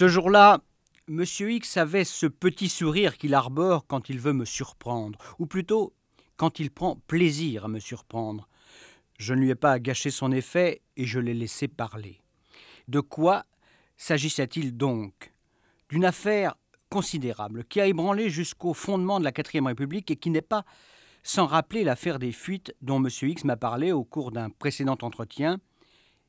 Ce jour-là, Monsieur X avait ce petit sourire qu'il arbore quand il veut me surprendre, ou plutôt quand il prend plaisir à me surprendre. Je ne lui ai pas gâché son effet et je l'ai laissé parler. De quoi s'agissait-il donc? D'une affaire considérable qui a ébranlé jusqu'au fondement de la quatrième République et qui n'est pas sans rappeler l'affaire des fuites dont M. X m'a parlé au cours d'un précédent entretien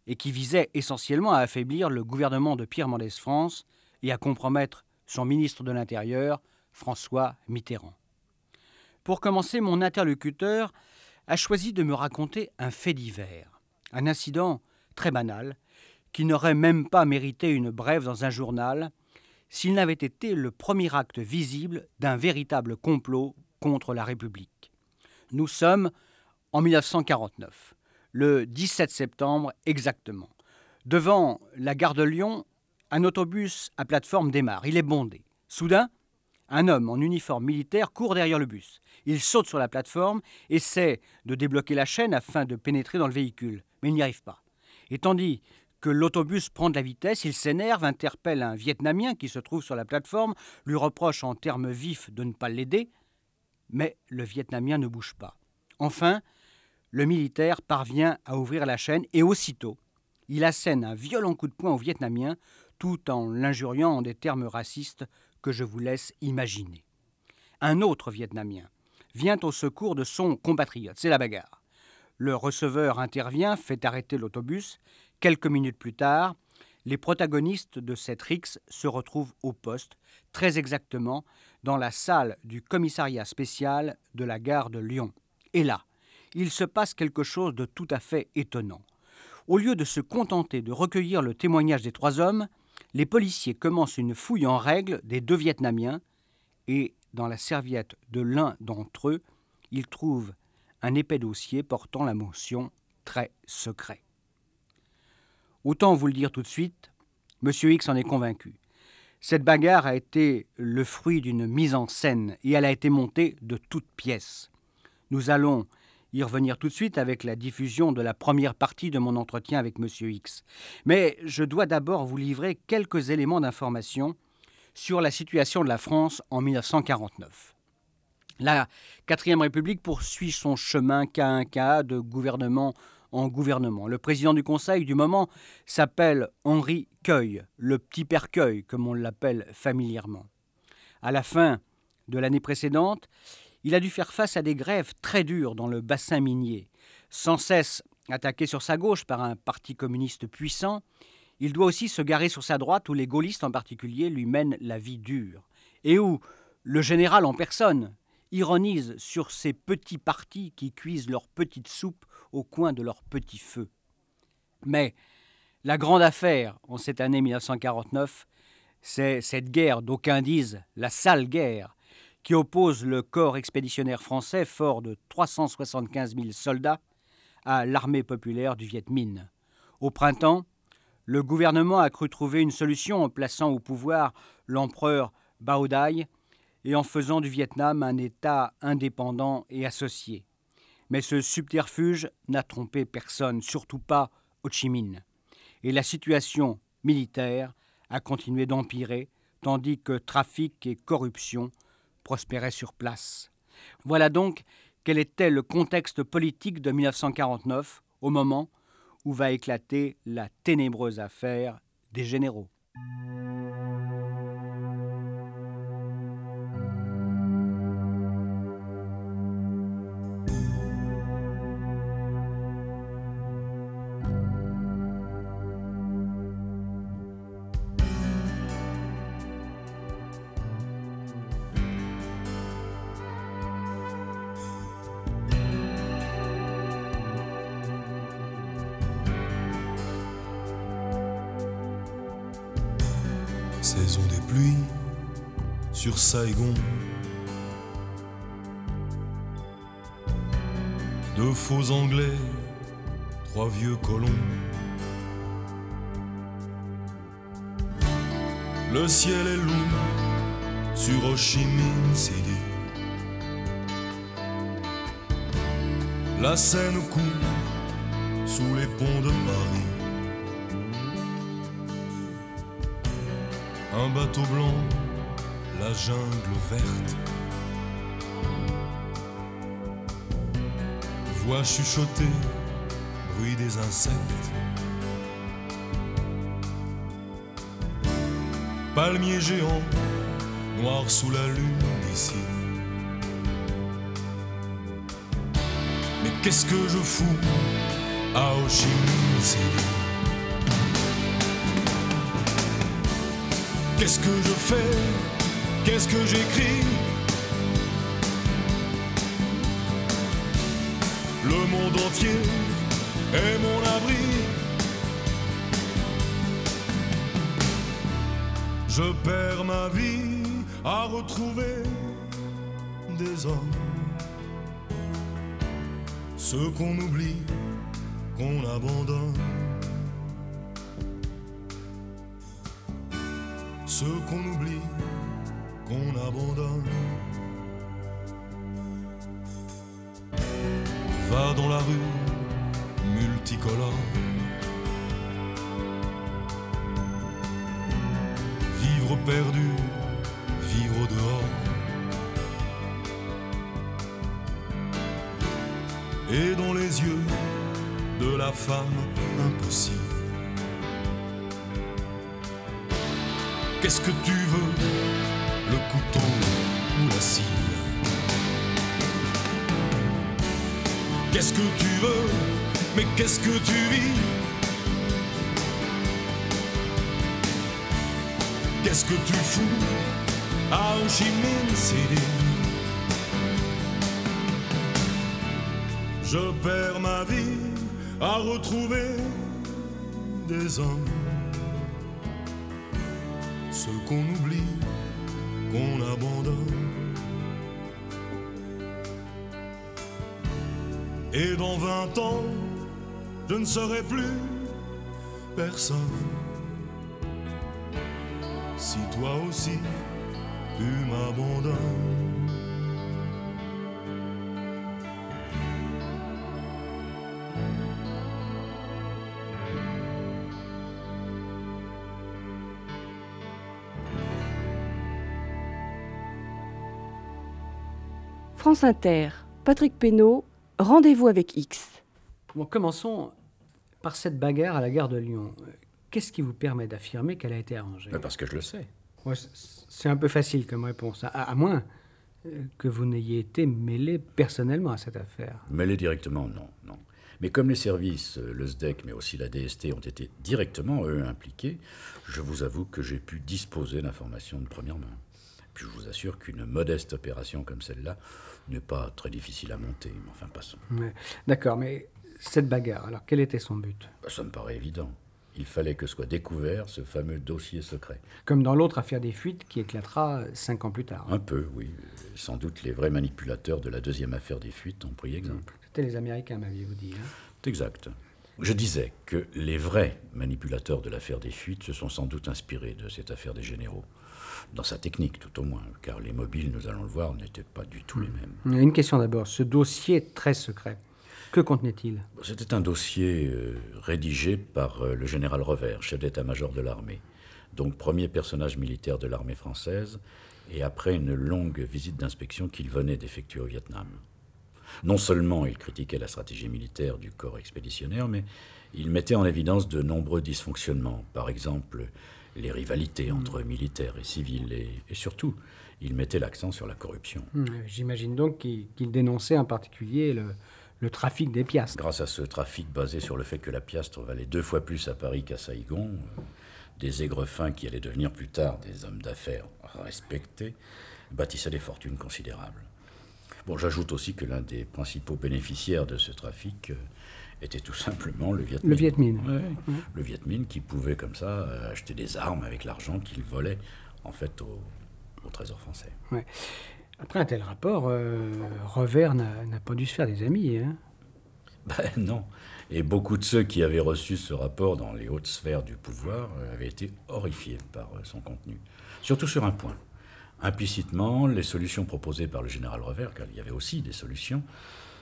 et qui visait essentiellement à affaiblir le gouvernement de Pierre Mendès France et à compromettre son ministre de l'Intérieur, François Mitterrand. Pour commencer, mon interlocuteur a choisi de me raconter un fait divers, un incident très banal, qui n'aurait même pas mérité une brève dans un journal s'il n'avait été le premier acte visible d'un véritable complot contre la République. Nous sommes en 1949, le 17 septembre exactement. Devant la gare de Lyon, un autobus à plateforme démarre. Il est bondé. Soudain, un homme en uniforme militaire court derrière le bus. Il saute sur la plateforme, essaie de débloquer la chaîne afin de pénétrer dans le véhicule, mais il n'y arrive pas. Et tandis que l'autobus prend de la vitesse, il s'énerve, interpelle un Vietnamien qui se trouve sur la plateforme, lui reproche en termes vifs de ne pas l'aider, mais le Vietnamien ne bouge pas. Enfin, le militaire parvient à ouvrir la chaîne et aussitôt, il assène un violent coup de poing au Vietnamien tout en l'injuriant en des termes racistes que je vous laisse imaginer. Un autre Vietnamien vient au secours de son compatriote, c'est la bagarre. Le receveur intervient, fait arrêter l'autobus. Quelques minutes plus tard, les protagonistes de cette rixe se retrouvent au poste, très exactement dans la salle du commissariat spécial de la gare de Lyon. Et là, il se passe quelque chose de tout à fait étonnant. Au lieu de se contenter de recueillir le témoignage des trois hommes, les policiers commencent une fouille en règle des deux Vietnamiens et, dans la serviette de l'un d'entre eux, ils trouvent un épais dossier portant la mention très secret. Autant vous le dire tout de suite, M. X en est convaincu. Cette bagarre a été le fruit d'une mise en scène et elle a été montée de toutes pièces. Nous allons y revenir tout de suite avec la diffusion de la première partie de mon entretien avec M. X. Mais je dois d'abord vous livrer quelques éléments d'information sur la situation de la France en 1949. La quatrième République poursuit son chemin cas un cas de gouvernement en gouvernement. Le président du Conseil du moment s'appelle Henri Cueil, le petit père Cueil, comme on l'appelle familièrement. À la fin de l'année précédente, il a dû faire face à des grèves très dures dans le bassin minier. Sans cesse attaqué sur sa gauche par un parti communiste puissant, il doit aussi se garer sur sa droite où les gaullistes en particulier lui mènent la vie dure, et où le général en personne ironise sur ces petits partis qui cuisent leur petite soupe au coin de leur petit feu. Mais la grande affaire en cette année 1949, c'est cette guerre d'aucuns disent la sale guerre qui oppose le corps expéditionnaire français fort de 375 000 soldats à l'armée populaire du Viet Minh. Au printemps, le gouvernement a cru trouver une solution en plaçant au pouvoir l'empereur Bao Dai et en faisant du Vietnam un État indépendant et associé. Mais ce subterfuge n'a trompé personne, surtout pas Ho Chi Minh. Et la situation militaire a continué d'empirer, tandis que trafic et corruption prospérait sur place. Voilà donc quel était le contexte politique de 1949 au moment où va éclater la ténébreuse affaire des généraux. Saison des pluies sur Saigon. Deux faux Anglais, trois vieux colons. Le ciel est lourd sur Ho Chi Minh. La Seine coule sous les ponts de Paris. Un bateau blanc, la jungle verte. Voix chuchotée, bruit des insectes. Palmier géant, noir sous la lune d'ici. Mais qu'est-ce que je fous à Ho Qu'est-ce que je fais? Qu'est-ce que j'écris? Le monde entier est mon abri. Je perds ma vie à retrouver des hommes. Ceux qu'on oublie, qu'on abandonne. Ceux qu'on oublie, qu'on abandonne. Va dans la rue multicolore. Vivre perdu, vivre dehors. Et dans les yeux de la femme impossible. Qu'est-ce que tu veux? Le couteau ou la cible Qu'est-ce que tu veux? Mais qu'est-ce que tu vis? Qu'est-ce que tu fous? À Ho Minh Je perds ma vie à retrouver des hommes. Ceux qu'on oublie, qu'on abandonne. Et dans vingt ans, je ne serai plus personne. Si toi aussi, tu m'abandonnes. France Inter, Patrick Pénaud, Rendez-vous avec X. Bon, commençons par cette bagarre à la gare de Lyon. Qu'est-ce qui vous permet d'affirmer qu'elle a été arrangée? Mais Parce que je le sais. Ouais, C'est un peu facile comme réponse, à, à moins euh, que vous n'ayez été mêlé personnellement à cette affaire. Mêlé directement, non, non. Mais comme les services, euh, le SDEC, mais aussi la DST, ont été directement, eux, impliqués, je vous avoue que j'ai pu disposer d'informations de première main. Puis je vous assure qu'une modeste opération comme celle-là n'est pas très difficile à monter, mais enfin passons. Ouais. D'accord, mais cette bagarre, alors quel était son but? Bah, Ça me paraît évident. Il fallait que soit découvert ce fameux dossier secret. Comme dans l'autre affaire des fuites qui éclatera cinq ans plus tard. Un peu, oui. Sans doute les vrais manipulateurs de la deuxième affaire des fuites ont pris exemple. C'était les Américains, m'aviez-vous dit. hein? C'est exact. Je disais que les vrais manipulateurs de l'affaire des fuites se sont sans doute inspirés de cette affaire des généraux. Dans sa technique, tout au moins, car les mobiles, nous allons le voir, n'étaient pas du tout les mêmes. Une question d'abord. Ce dossier très secret, que contenait-il? C'était un dossier euh, rédigé par euh, le général Revers, chef d'état-major de l'armée, donc premier personnage militaire de l'armée française, et après une longue visite d'inspection qu'il venait d'effectuer au Vietnam. Non seulement il critiquait la stratégie militaire du corps expéditionnaire, mais il mettait en évidence de nombreux dysfonctionnements, par exemple les rivalités entre militaires et civils, et, et surtout, il mettait l'accent sur la corruption. Hmm, J'imagine donc qu'il dénonçait en particulier le, le trafic des piastres. Grâce à ce trafic basé sur le fait que la piastre valait deux fois plus à Paris qu'à Saïgon, euh, des aigrefins qui allaient devenir plus tard des hommes d'affaires respectés bâtissaient des fortunes considérables. Bon, j'ajoute aussi que l'un des principaux bénéficiaires de ce trafic euh, était tout simplement le Viet Minh. Le Viet Minh. Ouais, Le Viet Minh qui pouvait comme ça euh, acheter des armes avec l'argent qu'il volait en fait au, au trésor français. Ouais. Après un tel rapport, euh, Revers n'a pas dû se faire des amis. Hein Ben non. Et beaucoup de ceux qui avaient reçu ce rapport dans les hautes sphères du pouvoir euh, avaient été horrifiés par son contenu. Surtout sur un point. Implicitement, les solutions proposées par le général Revers, car il y avait aussi des solutions,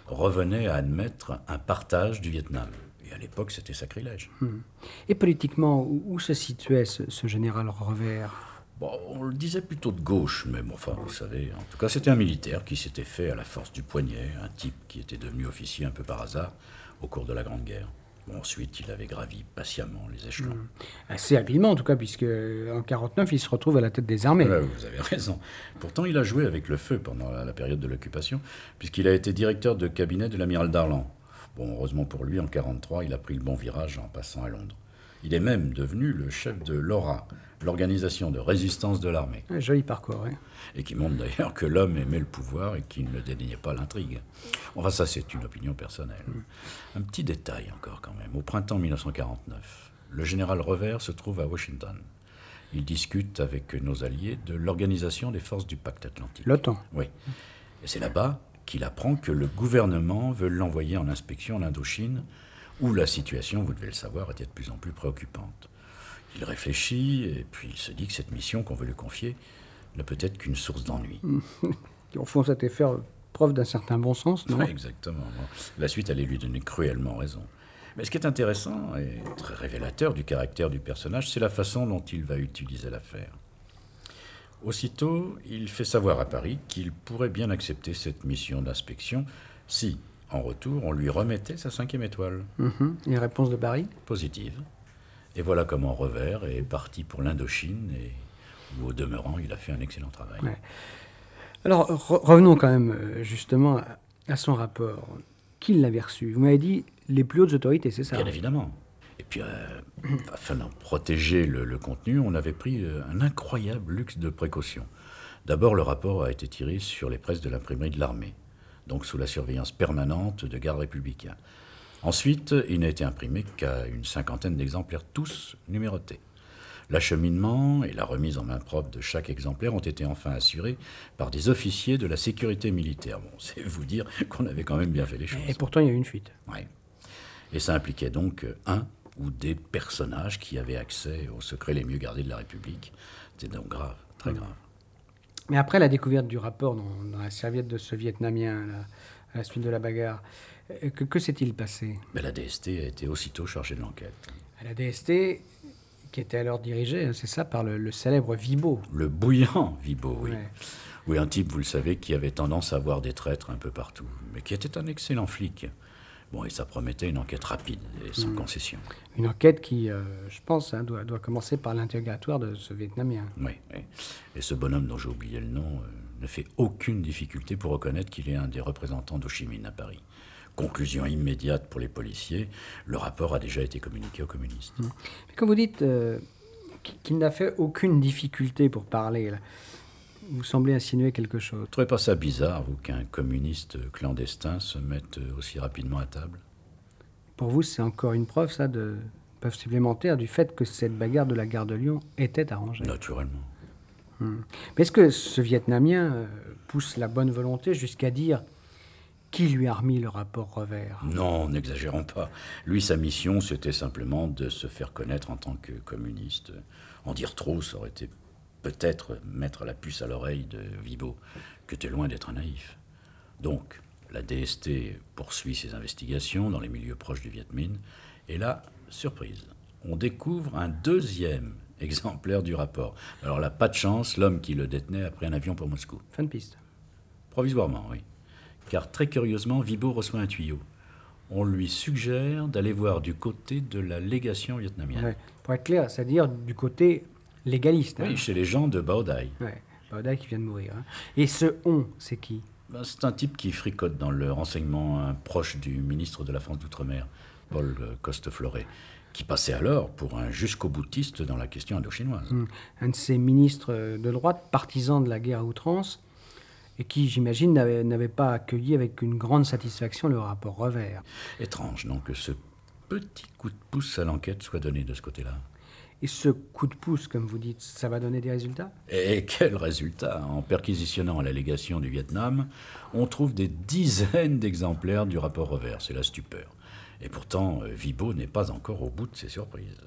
revenaient à admettre un partage du Vietnam. Et à l'époque, c'était sacrilège. Et politiquement, où, se situait ce, ce général Revers? Bon, on le disait plutôt de gauche, mais bon, enfin, vous savez, en tout cas, c'était un militaire qui s'était fait à la force du poignet, un type qui était devenu officier un peu par hasard au cours de la Grande Guerre. Bon, ensuite, il avait gravi patiemment les échelons. Assez habilement, en tout cas, puisque en 49, il se retrouve à la tête des armées. Ouais, vous avez raison. Pourtant, il a joué avec le feu pendant la, la période de l'occupation, puisqu'il a été directeur de cabinet de l'amiral Darlan. Bon, heureusement pour lui, en 43, il a pris le bon virage en passant à Londres. Il est même devenu le chef de l'ORA, l'organisation de résistance de l'armée, Ouais, joli parcours, oui. et qui montre d'ailleurs que l'homme aimait le pouvoir et qu'il ne dédaignait pas l'intrigue. Enfin, ça, c'est une opinion personnelle. Un petit détail encore quand même. Au printemps 1949, le général Revers se trouve à Washington. Il discute avec nos alliés de l'organisation des forces du pacte atlantique. L'OTAN. Oui. Et c'est là-bas qu'il apprend que le gouvernement veut l'envoyer en inspection en Indochine, où la situation, vous devez le savoir, était de plus en plus préoccupante. Il réfléchit et puis il se dit que cette mission qu'on veut lui confier ne peut être qu'une source d'ennui. Au fond, ça faire preuve d'un certain bon sens, non? Ouais, exactement. La suite allait lui donner cruellement raison. Mais ce qui est intéressant et très révélateur du caractère du personnage, c'est la façon dont il va utiliser l'affaire. Aussitôt, il fait savoir à Paris qu'il pourrait bien accepter cette mission d'inspection si, en retour, on lui remettait sa cinquième étoile. Et réponse de Paris positive. Et voilà comment Revers est parti pour l'Indochine et où, au demeurant, il a fait un excellent travail. Ouais. Alors, re- revenons quand même euh, justement à, son rapport. Qui l'avait reçu? Vous m'avez dit les plus hautes autorités, c'est ça? Bien évidemment. Et puis, euh, afin d'en protéger le, le contenu, on avait pris euh, un incroyable luxe de précaution. D'abord, le rapport a été tiré sur les presses de l'imprimerie de l'armée, donc sous la surveillance permanente de gardes républicains. Ensuite, il n'a été imprimé qu'à une cinquantaine d'exemplaires, tous numérotés. L'acheminement et la remise en main propre de chaque exemplaire ont été enfin assurés par des officiers de la sécurité militaire. Bon, c'est vous dire qu'on avait quand même bien fait les choses. Et pourtant, il y a eu une fuite. Ouais. Et ça impliquait donc un ou des personnages qui avaient accès aux secrets les mieux gardés de la République. C'était donc grave, très grave. Mais après la découverte du rapport dans, dans la serviette de ce Vietnamien, là, à la suite de la bagarre, euh, que, que s'est-il passé? Mais la DST a été aussitôt chargée de l'enquête. À la DST, qui était alors dirigée, hein, c'est ça, par le, le célèbre Vibo. Le bouillant Vibo, oui. Ouais. Oui, un type, vous le savez, qui avait tendance à voir des traîtres un peu partout, mais qui était un excellent flic. Bon, et ça promettait une enquête rapide et sans concession. Une enquête qui, euh, je pense, hein, doit, doit commencer par l'interrogatoire de ce Vietnamien. Oui, oui. Et ce bonhomme dont j'ai oublié le nom euh, ne fait aucune difficulté pour reconnaître qu'il est un des représentants d'Ho Chi Minh à Paris. Conclusion immédiate pour les policiers, le rapport a déjà été communiqué aux communistes. Mais quand vous dites euh, qu'il n'a fait aucune difficulté pour parler, là, vous semblez insinuer quelque chose. Vous trouvez pas ça bizarre, vous, qu'un communiste clandestin se mette aussi rapidement à table? Pour vous, c'est encore une preuve, ça, de preuve supplémentaire du fait que cette bagarre de la gare de Lyon était arrangée. Naturellement. Mais est-ce que ce Vietnamien euh, pousse la bonne volonté jusqu'à dire qui lui a remis le rapport revers? Non, n'exagérons pas. Lui, sa mission, c'était simplement de se faire connaître en tant que communiste. En dire trop, ça aurait été peut-être mettre la puce à l'oreille de Vibo, que tu es loin d'être naïf. Donc, la DST poursuit ses investigations dans les milieux proches du Viet Minh, et là, surprise, on découvre un deuxième exemplaire du rapport. Alors là, pas de chance, l'homme qui le détenait a pris un avion pour Moscou. Fin de piste. Provisoirement, oui. Car très curieusement, Vibo reçoit un tuyau. On lui suggère d'aller voir du côté de la légation vietnamienne. Ouais. Pour être clair, c'est-à-dire du côté légaliste. hein. Oui, chez les gens de Bao Dai. Ouais. Baoda qui vient de mourir. hein. Et ce on, c'est qui? Ben, c'est un type qui fricote dans le renseignement un proche du ministre de la France d'Outre-mer, Paul euh, Costefleuret, qui passait alors pour un jusqu'au boutiste dans la question indochinoise. Hmm. Un de ces ministres euh, de droite, partisans de la guerre à outrance, et qui, j'imagine, n'avait n'avait pas accueilli avec une grande satisfaction le rapport revers. Étrange, donc, que ce petit coup de pouce à l'enquête soit donné de ce côté-là. Et ce coup de pouce, comme vous dites, ça va donner des résultats? Et quel résultat En perquisitionnant la légation du Vietnam, on trouve des dizaines d'exemplaires du rapport revers. C'est la stupeur. Et pourtant, euh, Vibo n'est pas encore au bout de ses surprises.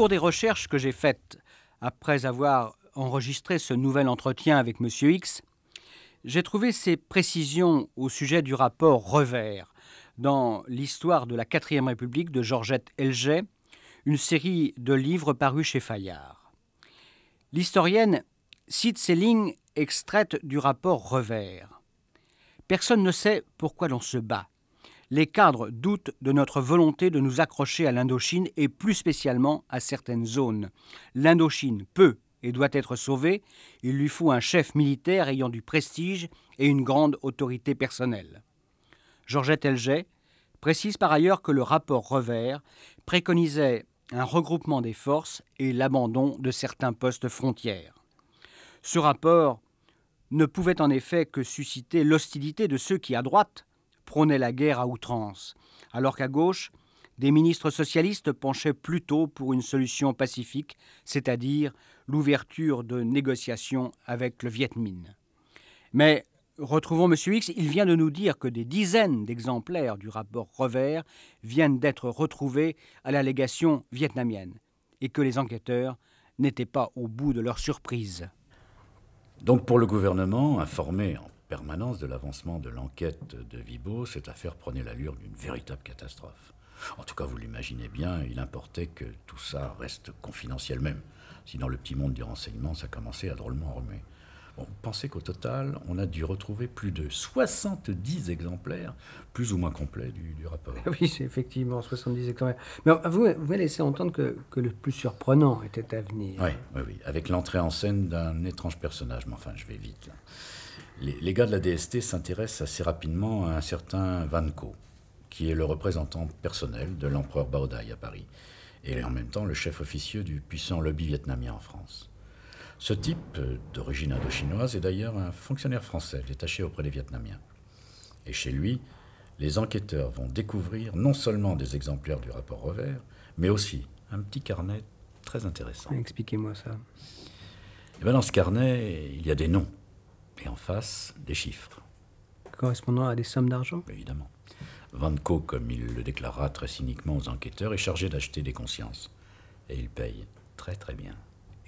Cours des recherches que j'ai faites après avoir enregistré ce nouvel entretien avec M. X, j'ai trouvé ces précisions au sujet du rapport Revers dans l'histoire de la quatrième République de Georgette Elget, une série de livres parus chez Fayard. L'historienne cite ces lignes extraites du rapport Revers. Personne ne sait pourquoi l'on se bat. Les cadres doutent de notre volonté de nous accrocher à l'Indochine et plus spécialement à certaines zones. L'Indochine peut et doit être sauvée. Il lui faut un chef militaire ayant du prestige et une grande autorité personnelle. Georgette Elget précise par ailleurs que le rapport Revers préconisait un regroupement des forces et l'abandon de certains postes frontières. Ce rapport ne pouvait en effet que susciter l'hostilité de ceux qui, à droite, prônaient la guerre à outrance, alors qu'à gauche, des ministres socialistes penchaient plutôt pour une solution pacifique, c'est-à-dire l'ouverture de négociations avec le Viet Minh. Mais retrouvons M. X, il vient de nous dire que des dizaines d'exemplaires du rapport Revers viennent d'être retrouvés à la légation vietnamienne et que les enquêteurs n'étaient pas au bout de leur surprise. Donc pour le gouvernement, informé permanence de l'avancement de l'enquête de Vibo, cette affaire prenait l'allure d'une véritable catastrophe. En tout cas, vous l'imaginez bien, il importait que tout ça reste confidentiel même. Sinon, le petit monde du renseignement, ça commençait à drôlement remuer. On pensait qu'au total, on a dû retrouver plus de 70 exemplaires, plus ou moins complets, du, rapport? Oui, c'est effectivement 70 exemplaires. Mais vous, vous laissé entendre que, que, le plus surprenant était à venir. Oui, oui, oui. avec l'entrée en scène d'un étrange personnage. Mais enfin, je vais vite. Les, les, gars de la DST s'intéressent assez rapidement à un certain Van Co, qui est le représentant personnel de l'empereur Baodai à Paris, et en même temps le chef officieux du puissant lobby vietnamien en France. Ce type, euh, d'origine indo-chinoise, est d'ailleurs un fonctionnaire français détaché auprès des Vietnamiens. Et chez lui, les enquêteurs vont découvrir non seulement des exemplaires du rapport Revers, mais aussi un petit carnet très intéressant. Expliquez-moi ça. Et eh bien dans ce carnet, il y a des noms, et en face, des chiffres. Correspondant à des sommes d'argent Évidemment. Van Co, comme il le déclara très cyniquement aux enquêteurs, est chargé d'acheter des consciences. Et il paye très très bien.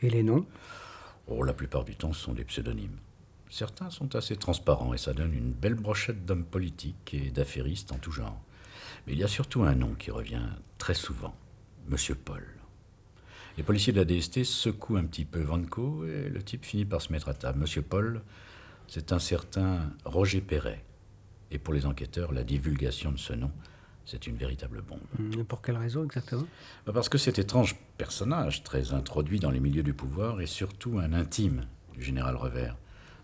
Et les noms Oh, la plupart du temps, ce sont des pseudonymes. Certains sont assez transparents et ça donne une belle brochette d'hommes politiques et d'affairistes en tout genre. Mais il y a surtout un nom qui revient très souvent, Monsieur Paul. Les policiers de la DST secouent un petit peu Vanco et le type finit par se mettre à table. Monsieur Paul, c'est un certain Roger Perret. Et pour les enquêteurs, la divulgation de ce nom, c'est une véritable bombe. Et hum, pour quelle raison exactement? Bah, Parce que cet étrange personnage, très introduit dans les milieux du pouvoir, est surtout un intime du général Revers,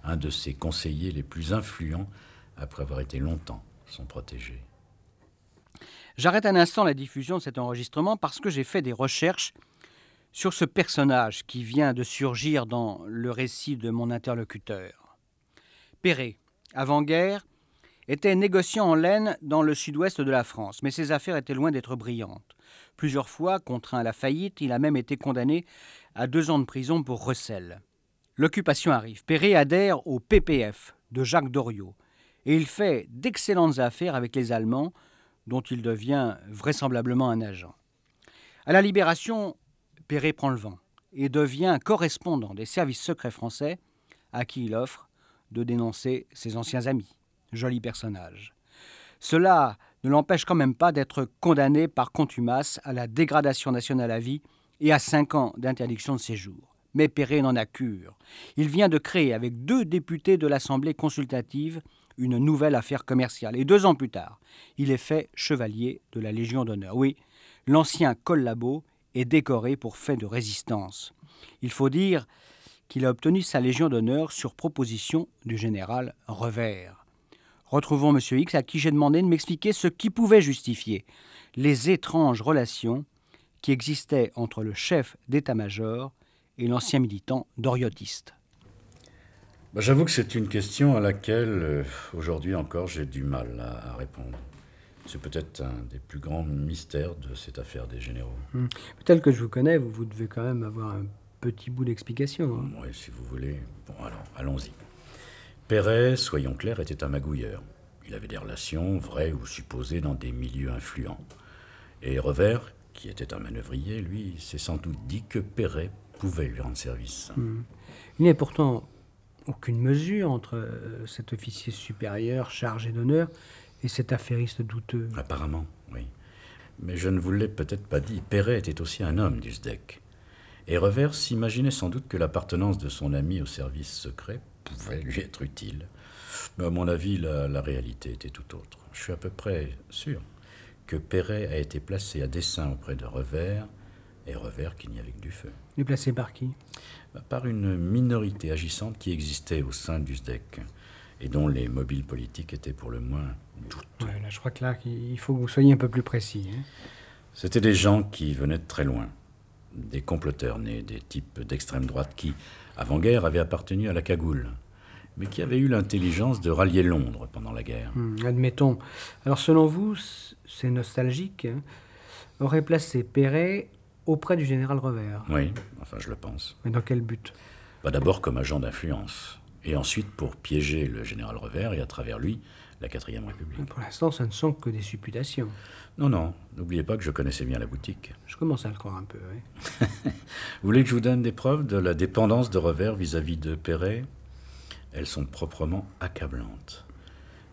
un de ses conseillers les plus influents après avoir été longtemps son protégé. J'arrête un instant la diffusion de cet enregistrement parce que j'ai fait des recherches sur ce personnage qui vient de surgir dans le récit de mon interlocuteur. Perret, avant-guerre, était négociant en laine dans le sud-ouest de la France, mais ses affaires étaient loin d'être brillantes. Plusieurs fois, contraint à la faillite, il a même été condamné à deux ans de prison pour recel. L'occupation arrive. Perret adhère au PPF de Jacques Doriot et il fait d'excellentes affaires avec les Allemands, dont il devient vraisemblablement un agent. À la Libération, Perret prend le vent et devient correspondant des services secrets français à qui il offre de dénoncer ses anciens amis joli personnage. Cela ne l'empêche quand même pas d'être condamné par contumace à la dégradation nationale à vie et à cinq ans d'interdiction de séjour. Mais Perret n'en a cure. Il vient de créer avec deux députés de l'Assemblée consultative une nouvelle affaire commerciale. Et deux ans plus tard, il est fait chevalier de la Légion d'honneur. Oui, l'ancien collabo est décoré pour fait de résistance. Il faut dire qu'il a obtenu sa Légion d'honneur sur proposition du général Revers. Retrouvons M. X à qui j'ai demandé de m'expliquer ce qui pouvait justifier les étranges relations qui existaient entre le chef d'état-major et l'ancien militant doriotiste. Bah, j'avoue que c'est une question à laquelle, euh, aujourd'hui encore, j'ai du mal à, répondre. C'est peut-être un des plus grands mystères de cette affaire des généraux. Hmm. Tel que je vous connais, vous, vous, devez quand même avoir un petit bout d'explication. Hein. Oui, si vous voulez. Bon, alors, allons-y. Perret, soyons clairs, était un magouilleur. Il avait des relations, vraies ou supposées, dans des milieux influents. Et Revers qui était un manœuvrier, lui, s'est sans doute dit que Perret pouvait lui rendre service. Hmm. Il n'y a pourtant aucune mesure entre euh, cet officier supérieur chargé d'honneur et cet affairiste douteux. Apparemment, oui. Mais je ne vous l'ai peut-être pas dit, Perret était aussi un homme du SDEC. Et Revers s'imaginait sans doute que l'appartenance de son ami au service secret pouvait lui être utile. Mais à mon avis, la, la réalité était tout autre. Je suis à peu près sûr que Perret a été placé à dessein auprès de Revers, et Revers qu'il n'y avait que du feu. Il est placé par qui? Bah, Par une minorité agissante qui existait au sein du SDEC, et dont les mobiles politiques étaient pour le moins douteux. Ouais, là, Je crois que là, il faut que vous soyez un peu plus précis. hein. C'était des gens qui venaient de très loin, des comploteurs nés, des types d'extrême droite qui, avant-guerre, avaient appartenu à la cagoule, mais qui avaient eu l'intelligence de rallier Londres pendant la guerre. Hmm, admettons. Alors, selon vous, c'est nostalgique, hein, aurait placé Perret auprès du général Revers? Oui, enfin je le pense. Mais dans quel but? Bah, D'abord comme agent d'influence, et ensuite pour piéger le général Revers et à travers lui la quatrième République. Pour l'instant, ça ne sont que des supputations. Non, non, n'oubliez pas que je connaissais bien la boutique. Je commence à le croire un peu. oui. Vous voulez que je vous donne des preuves de la dépendance de Revers vis-à-vis de Perret? Elles sont proprement accablantes.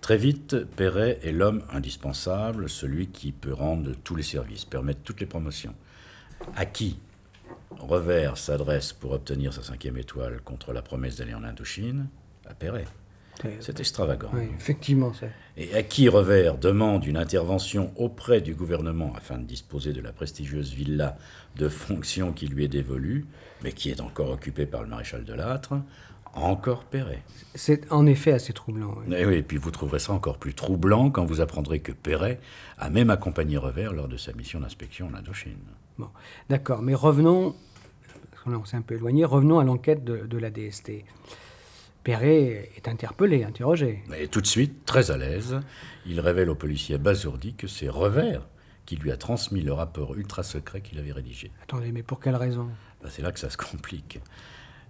Très vite, Perret est l'homme indispensable, celui qui peut rendre tous les services, permettre toutes les promotions. À qui Revers s'adresse pour obtenir sa cinquième étoile contre la promesse d'aller en Indochine? À Perret. C'est- extravagant. Oui, effectivement. Et à qui Revers demande une intervention auprès du gouvernement afin de disposer de la prestigieuse villa de fonction qui lui est dévolue, mais qui est encore occupée par le maréchal de Lattre, encore Perret. C'est en effet assez troublant. oui. Et oui, et puis vous trouverez ça encore plus troublant quand vous apprendrez que Perret a même accompagné Revers lors de sa mission d'inspection en Indochine. Bon, d'accord, mais revenons, on s'est un peu éloigné, revenons à l'enquête de, de la DST. Perret est interpellé, interrogé. Et tout de suite, très à l'aise, il révèle au policier abasourdi que c'est Revers qui lui a transmis le rapport ultra secret qu'il avait rédigé. Attendez, mais pour quelle raison? Ben, c'est là que ça se complique.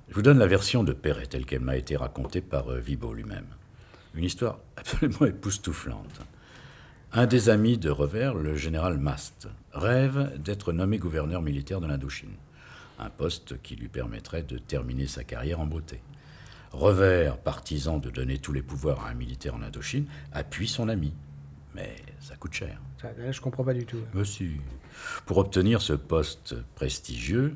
Je vous donne la version de Perret telle qu'elle m'a été racontée par euh, Vibo lui-même. Une histoire absolument époustouflante. Un des amis de Revers, le général Mast, rêve d'être nommé gouverneur militaire de l'Indochine, un poste qui lui permettrait de terminer sa carrière en beauté. Revers, partisan de donner tous les pouvoirs à un militaire en Indochine, appuie son ami. Mais ça coûte cher. Ça, Là, je comprends pas du tout. Monsieur, pour obtenir ce poste prestigieux,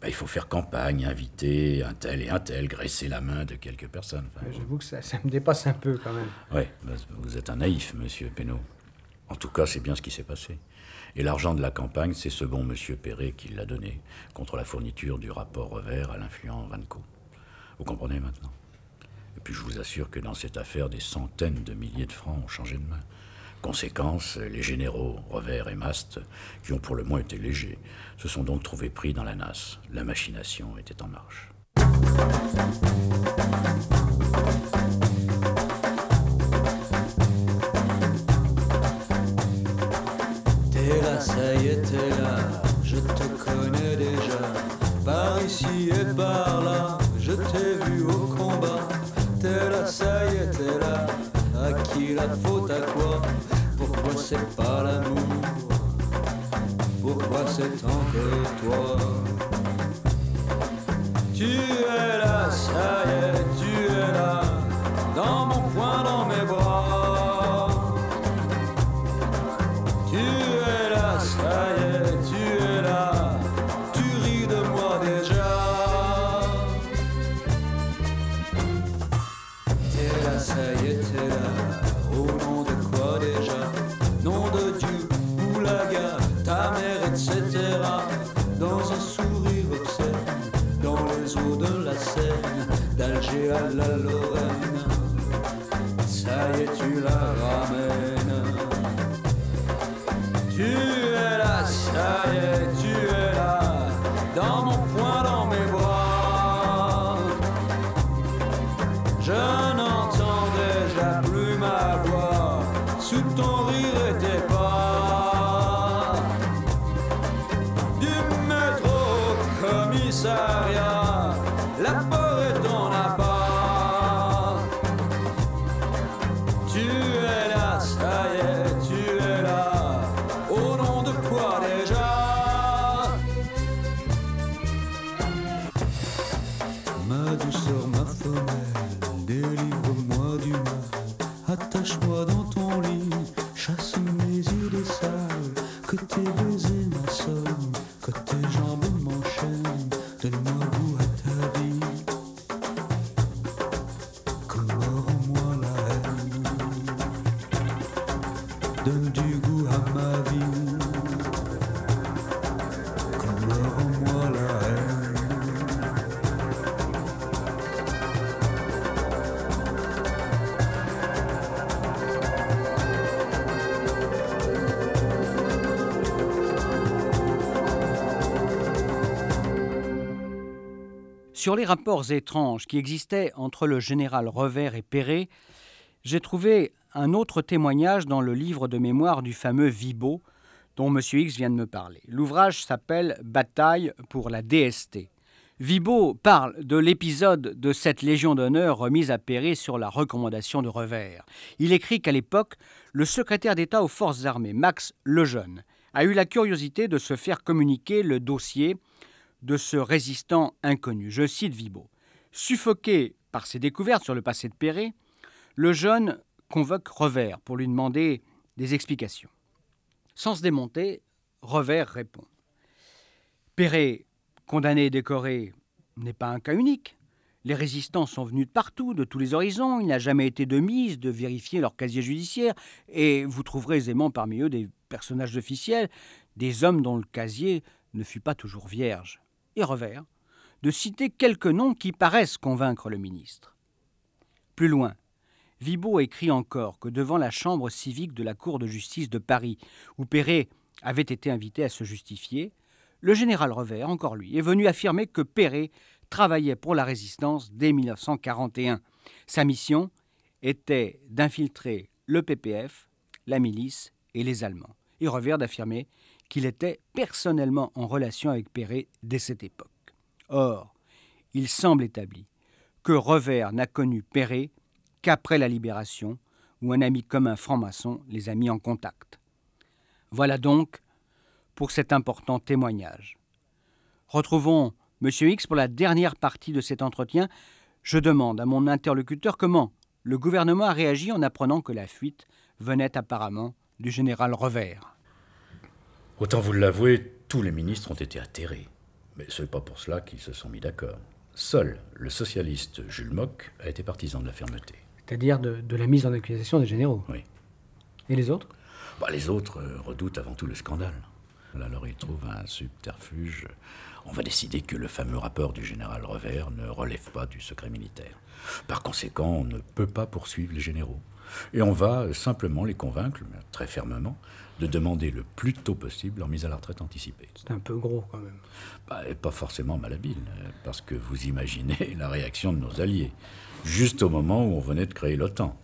ben, il faut faire campagne, inviter un tel et un tel, graisser la main de quelques personnes. Enfin, J'avoue que ça, ça me dépasse un peu quand même. ouais, ben, vous êtes un naïf, monsieur Pénaud. En tout cas, c'est bien ce qui s'est passé. Et l'argent de la campagne, c'est ce bon monsieur Perret qui l'a donné contre la fourniture du rapport revers à l'influent Vanco. Vous comprenez maintenant? Je vous assure que dans cette affaire, des centaines de milliers de francs ont changé de main. Conséquence, les généraux Revers et Mast, qui ont pour le moins été légers, se sont donc trouvés pris dans la nasse. La machination était en marche. C'est pas l'amour. Pourquoi c'est encore Lorraine. Ça y est, tu la ramènes. Sur les rapports étranges qui existaient entre le général Revers et Perret, j'ai trouvé un autre témoignage dans le livre de mémoire du fameux Vibo, dont M. X vient de me parler. L'ouvrage s'appelle Bataille pour la DST. Vibo parle de l'épisode de cette Légion d'honneur remise à Perret sur la recommandation de Revers. Il écrit qu'à l'époque, le secrétaire d'État aux forces armées, Max Lejeune, a eu la curiosité de se faire communiquer le dossier de ce résistant inconnu. Je cite Vibo. Suffoqué par ses découvertes sur le passé de Perret, le jeune convoque Revers pour lui demander des explications. Sans se démonter, Revers répond. Perret, condamné et décoré, n'est pas un cas unique. Les résistants sont venus de partout, de tous les horizons. Il n'a jamais été de mise de vérifier leur casier judiciaire. Et vous trouverez aisément parmi eux des personnages officiels, des hommes dont le casier ne fut pas toujours vierge. Et Revers, de citer quelques noms qui paraissent convaincre le ministre. Plus loin, Vibo écrit encore que devant la chambre civique de la Cour de justice de Paris, où Perret avait été invité à se justifier, le général Revers, encore lui, est venu affirmer que Perret travaillait pour la résistance dès 1941. Sa mission était d'infiltrer le PPF, la milice et les Allemands. Et Revers d'affirmer qu'il était personnellement en relation avec Perret dès cette époque. Or, il semble établi que Revers n'a connu Perret qu'après la libération, où un ami commun franc-maçon les a mis en contact. Voilà donc pour cet important témoignage. Retrouvons M. X pour la dernière partie de cet entretien. Je demande à mon interlocuteur comment le gouvernement a réagi en apprenant que la fuite venait apparemment du général Revers. Autant vous l'avouer, tous les ministres ont été atterrés. Mais ce n'est pas pour cela qu'ils se sont mis d'accord. Seul le socialiste Jules Mock a été partisan de la fermeté. C'est-à-dire de, de la mise en accusation des généraux. Oui. Et les autres? Bah, les autres euh, redoutent avant tout le scandale. Alors ils trouvent un subterfuge. On va décider que le fameux rapport du général Revers ne relève pas du secret militaire. Par conséquent, on ne peut pas poursuivre les généraux. Et on va simplement les convaincre, très fermement, de demander le plus tôt possible leur mise à la retraite anticipée. C'est un peu gros quand même. Bah, et pas forcément malhabile, euh, parce que vous imaginez la réaction de nos alliés, juste au moment où on venait de créer l'OTAN.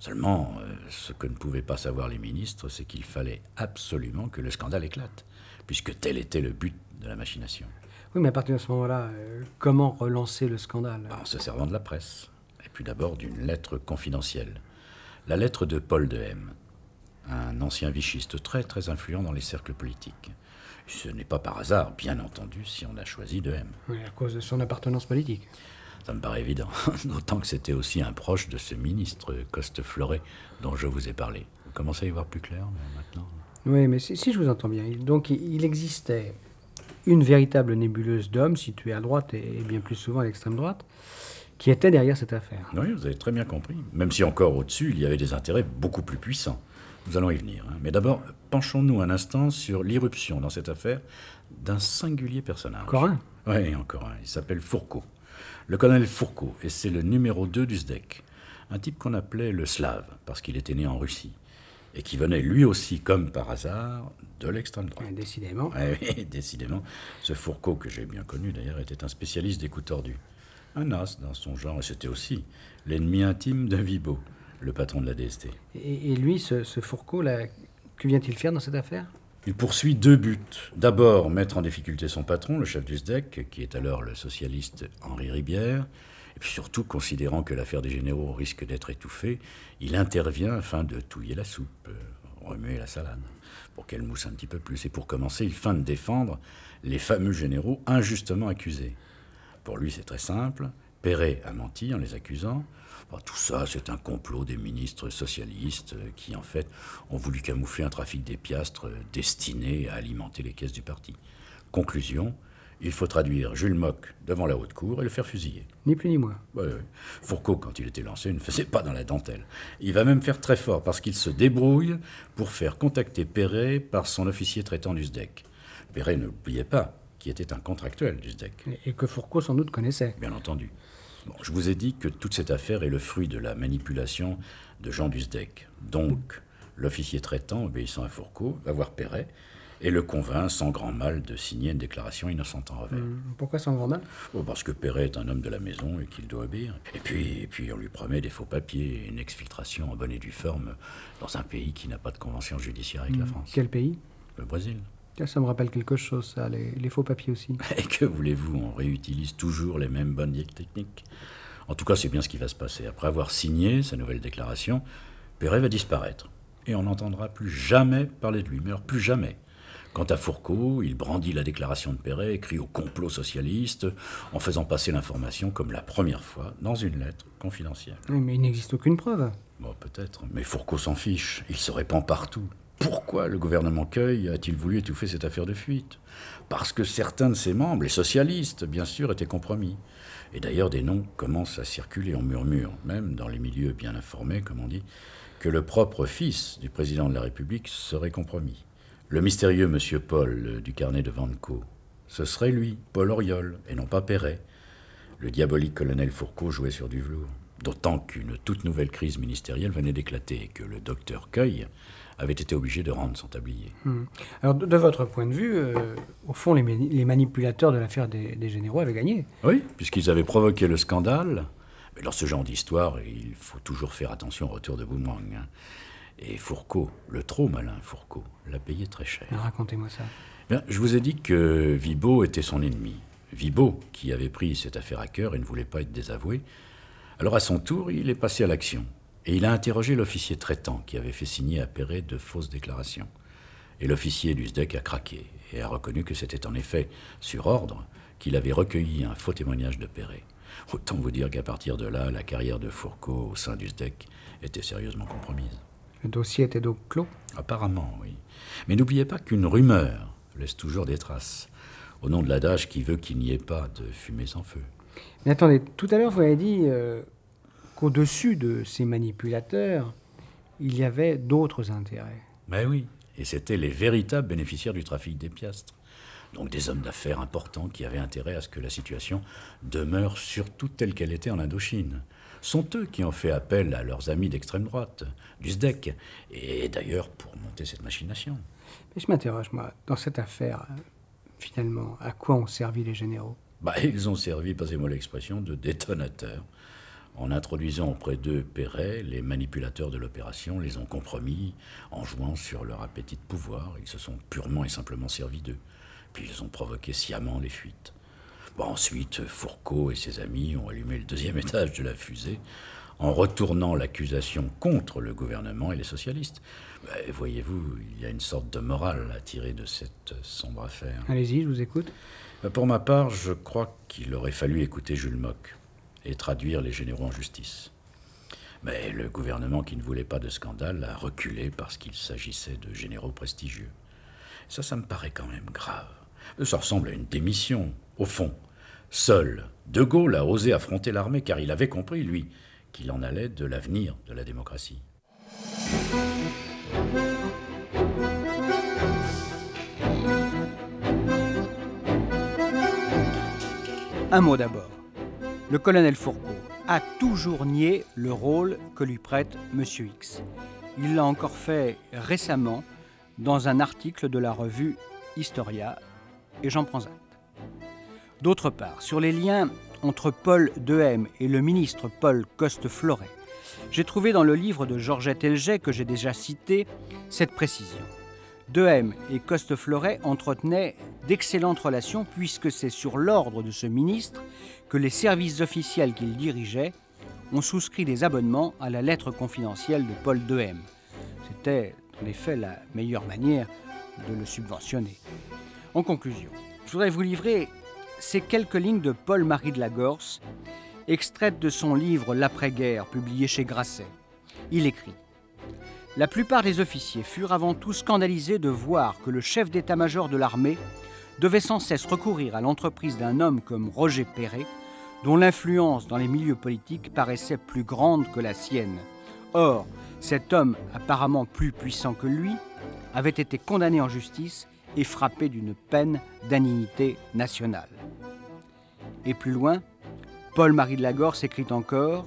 Seulement, euh, ce que ne pouvaient pas savoir les ministres, c'est qu'il fallait absolument que le scandale éclate, puisque tel était le but de la machination. Oui, mais à partir de ce moment-là, euh, comment relancer le scandale? En se servant de la presse, et puis d'abord d'une lettre confidentielle. La lettre de Paul de M, un ancien vichiste très très influent dans les cercles politiques. Ce n'est pas par hasard, bien entendu, si on a choisi de M. Oui, à cause de son appartenance politique. Ça me paraît évident, d'autant que c'était aussi un proche de ce ministre, Coste-Fleuret, dont je vous ai parlé. Vous commencez à y voir plus clair mais maintenant? Oui, mais si, si je vous entends bien, donc il il existait une véritable nébuleuse d'hommes située à droite et et bien plus souvent à l'extrême droite, qui était derrière cette affaire. Oui, vous avez très bien compris. Même si encore au-dessus, il y avait des intérêts beaucoup plus puissants. Nous allons y venir. hein. Mais d'abord, penchons-nous un instant sur l'irruption dans cette affaire d'un singulier personnage. Encore un? Oui, encore un. Il s'appelle Fourcault. Le colonel Fourcault, et c'est le numéro 2 du SDEC. Un type qu'on appelait le Slave, parce qu'il était né en Russie. Et qui venait lui aussi, comme par hasard, de l'extrême droite. Décidément. Oui, décidément. Ce Fourcault, que j'ai bien connu d'ailleurs, était un spécialiste des coups tordus. Un as dans son genre, et c'était aussi l'ennemi intime de Vibo, le patron de la DST. Et, et lui, ce, ce Fourcault, là, que vient-il faire dans cette affaire? Il poursuit deux buts. D'abord, mettre en difficulté son patron, le chef du SDEC, qui est alors le socialiste Henri Ribière. Et puis surtout, considérant que l'affaire des généraux risque d'être étouffée, il intervient afin de touiller la soupe, euh, remuer la salade, pour qu'elle mousse un petit peu plus. Et pour commencer, il feint de défendre les fameux généraux injustement accusés. Pour lui, c'est très simple. Perret a menti en les accusant. tout ça, c'est un complot des ministres socialistes qui, en fait, ont voulu camoufler un trafic des piastres destiné à alimenter les caisses du parti. Conclusion, il faut traduire Jules Mock devant la haute cour et le faire fusiller. Ni plus ni moins. Fourcault, quand il était lancé, ne faisait pas dans la dentelle. Il va même faire très fort parce qu'il se débrouille pour faire contacter Perret par son officier traitant du SDEC. Perret, ne l'oubliez pas, qui était un contractuel du SDEC. Et que Fourcault sans doute connaissait. Bien entendu. je vous ai dit que toute cette affaire est le fruit de la manipulation de Jean du SDEC. Donc, l'officier traitant, obéissant à Fourcault, va voir Perret et le convainc sans grand mal de signer une déclaration innocente en revers. Hum, pourquoi sans grand mal? Oh, Parce que Perret est un homme de la maison et qu'il doit obéir. Et puis, et puis on lui promet des faux papiers et une exfiltration en bonne et due forme dans un pays qui n'a pas de convention judiciaire avec la hum, France. Quel pays? Le Brésil. Ça me rappelle quelque chose, ça, les, faux papiers aussi. Et que voulez-vous On réutilise toujours les mêmes bonnes techniques. En tout cas, c'est bien ce qui va se passer. Après avoir signé sa nouvelle déclaration, Perret va disparaître. Et on n'entendra plus jamais parler de lui, mais plus jamais. Quant à Fourcault, il brandit la déclaration de Perret, écrit au complot socialiste, en faisant passer l'information comme la première fois dans une lettre confidentielle. mais il n'existe aucune preuve. Bon, peut-être. Mais Fourcault s'en fiche. Il se répand partout. Pourquoi le gouvernement Cueil a-t-il voulu étouffer cette affaire de fuite? Parce que certains de ses membres, les socialistes, bien sûr, étaient compromis. Et d'ailleurs, des noms commencent à circuler en murmure, même dans les milieux bien informés, comme on dit, que le propre fils du président de la République serait compromis. Le mystérieux monsieur Paul euh, du carnet de Vanco, ce serait lui, Paul Auriol, et non pas Perret. Le diabolique colonel Fourcault jouait sur du velours. D'autant qu'une toute nouvelle crise ministérielle venait d'éclater et que le docteur Cueil avait été obligé de rendre son tablier. Hmm. Alors, de, votre point de vue, euh, au fond, les, manipulateurs de l'affaire des, généraux avaient gagné. Oui, puisqu'ils avaient provoqué le scandale. Mais dans ce genre d'histoire, il faut toujours faire attention au retour de boomerang. Hein. Et Fourcault, le trop malin Fourcault, l'a payé très cher. Racontez-moi ça. Bien, je vous ai dit que Vibo était son ennemi. Vibo, qui avait pris cette affaire à cœur et ne voulait pas être désavoué. Alors à son tour, il est passé à l'action. Et il a interrogé l'officier traitant qui avait fait signer à Perret de fausses déclarations. Et l'officier du SDEC a craqué et a reconnu que c'était en effet, sur ordre, qu'il avait recueilli un faux témoignage de Perret. Autant vous dire qu'à partir de là, la carrière de Fourcault au sein du SDEC était sérieusement compromise. Le dossier était donc clos? Apparemment, oui. Mais n'oubliez pas qu'une rumeur laisse toujours des traces, au nom de l'adage qui veut qu'il n'y ait pas de fumée sans feu. Mais attendez, tout à l'heure, vous avez dit euh, qu'au-dessus de ces manipulateurs, il y avait d'autres intérêts. Mais oui, et c'étaient les véritables bénéficiaires du trafic des piastres. Donc des hommes d'affaires importants qui avaient intérêt à ce que la situation demeure surtout telle qu'elle était en Indochine sont eux qui ont fait appel à leurs amis d'extrême droite, du SDEC, et d'ailleurs pour monter cette machination. Mais je m'interroge, moi, dans cette affaire, finalement, à quoi ont servi les généraux? Bah, Ils ont servi, passez-moi l'expression, de détonateurs. En introduisant auprès d'eux Perret, les manipulateurs de l'opération les ont compromis en jouant sur leur appétit de pouvoir. Ils se sont purement et simplement servis d'eux. Puis ils ont provoqué sciemment les fuites ensuite, Fourcault et ses amis ont allumé le deuxième étage de la fusée en retournant l'accusation contre le gouvernement et les socialistes. Voyez-vous, il y a une sorte de morale à tirer de cette sombre affaire. Allez-y, je vous écoute. Euh, pour ma part, je crois qu'il aurait fallu écouter Jules Mock et traduire les généraux en justice. Mais le gouvernement qui ne voulait pas de scandale a reculé parce qu'il s'agissait de généraux prestigieux. Ça, ça me paraît quand même grave. Ça ressemble à une démission, au fond. Seul, De Gaulle a osé affronter l'armée car il avait compris, lui, qu'il en allait de l'avenir de la démocratie. Un mot d'abord. Le colonel Fourcault a toujours nié le rôle que lui prête M. X. Il l'a encore fait récemment dans un article de la revue Historia et j'en prends acte. D'autre part, sur les liens entre Paul Dehem et le ministre Paul Coste-Floret, j'ai trouvé dans le livre de Georgette Elget que j'ai déjà cité cette précision. Dehem et Coste-Floret entretenaient d'excellentes relations puisque c'est sur l'ordre de ce ministre que les services officiels qu'il dirigeait ont souscrit des abonnements à la lettre confidentielle de Paul Dehem. C'était en effet la meilleure manière de le subventionner. En conclusion, je voudrais vous livrer ces quelques lignes de Paul-Marie de la Gorse, extraite de son livre L'après-guerre, publié chez Grasset. Il écrit La plupart des officiers furent avant tout scandalisés de voir que le chef d'état-major de l'armée devait sans cesse recourir à l'entreprise d'un homme comme Roger Perret, dont l'influence dans les milieux politiques paraissait plus grande que la sienne. Or, cet homme, apparemment plus puissant que lui, avait été condamné en justice et frappé d'une peine d'indignité nationale. Et plus loin, Paul-Marie de Lagorce s'écrit encore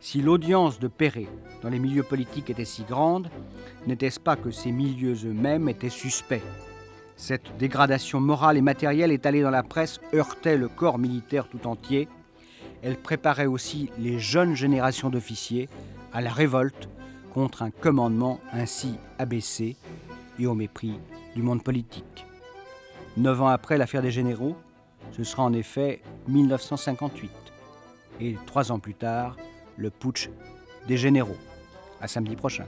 Si l'audience de Perret dans les milieux politiques était si grande, n'était-ce pas que ces milieux eux-mêmes étaient suspects? Cette dégradation morale et matérielle étalée dans la presse heurtait le corps militaire tout entier. Elle préparait aussi les jeunes générations d'officiers à la révolte contre un commandement ainsi abaissé et au mépris du monde politique. Neuf ans après l'affaire des généraux, ce sera en effet 1958. Et trois ans plus tard, le putsch des généraux. À samedi prochain.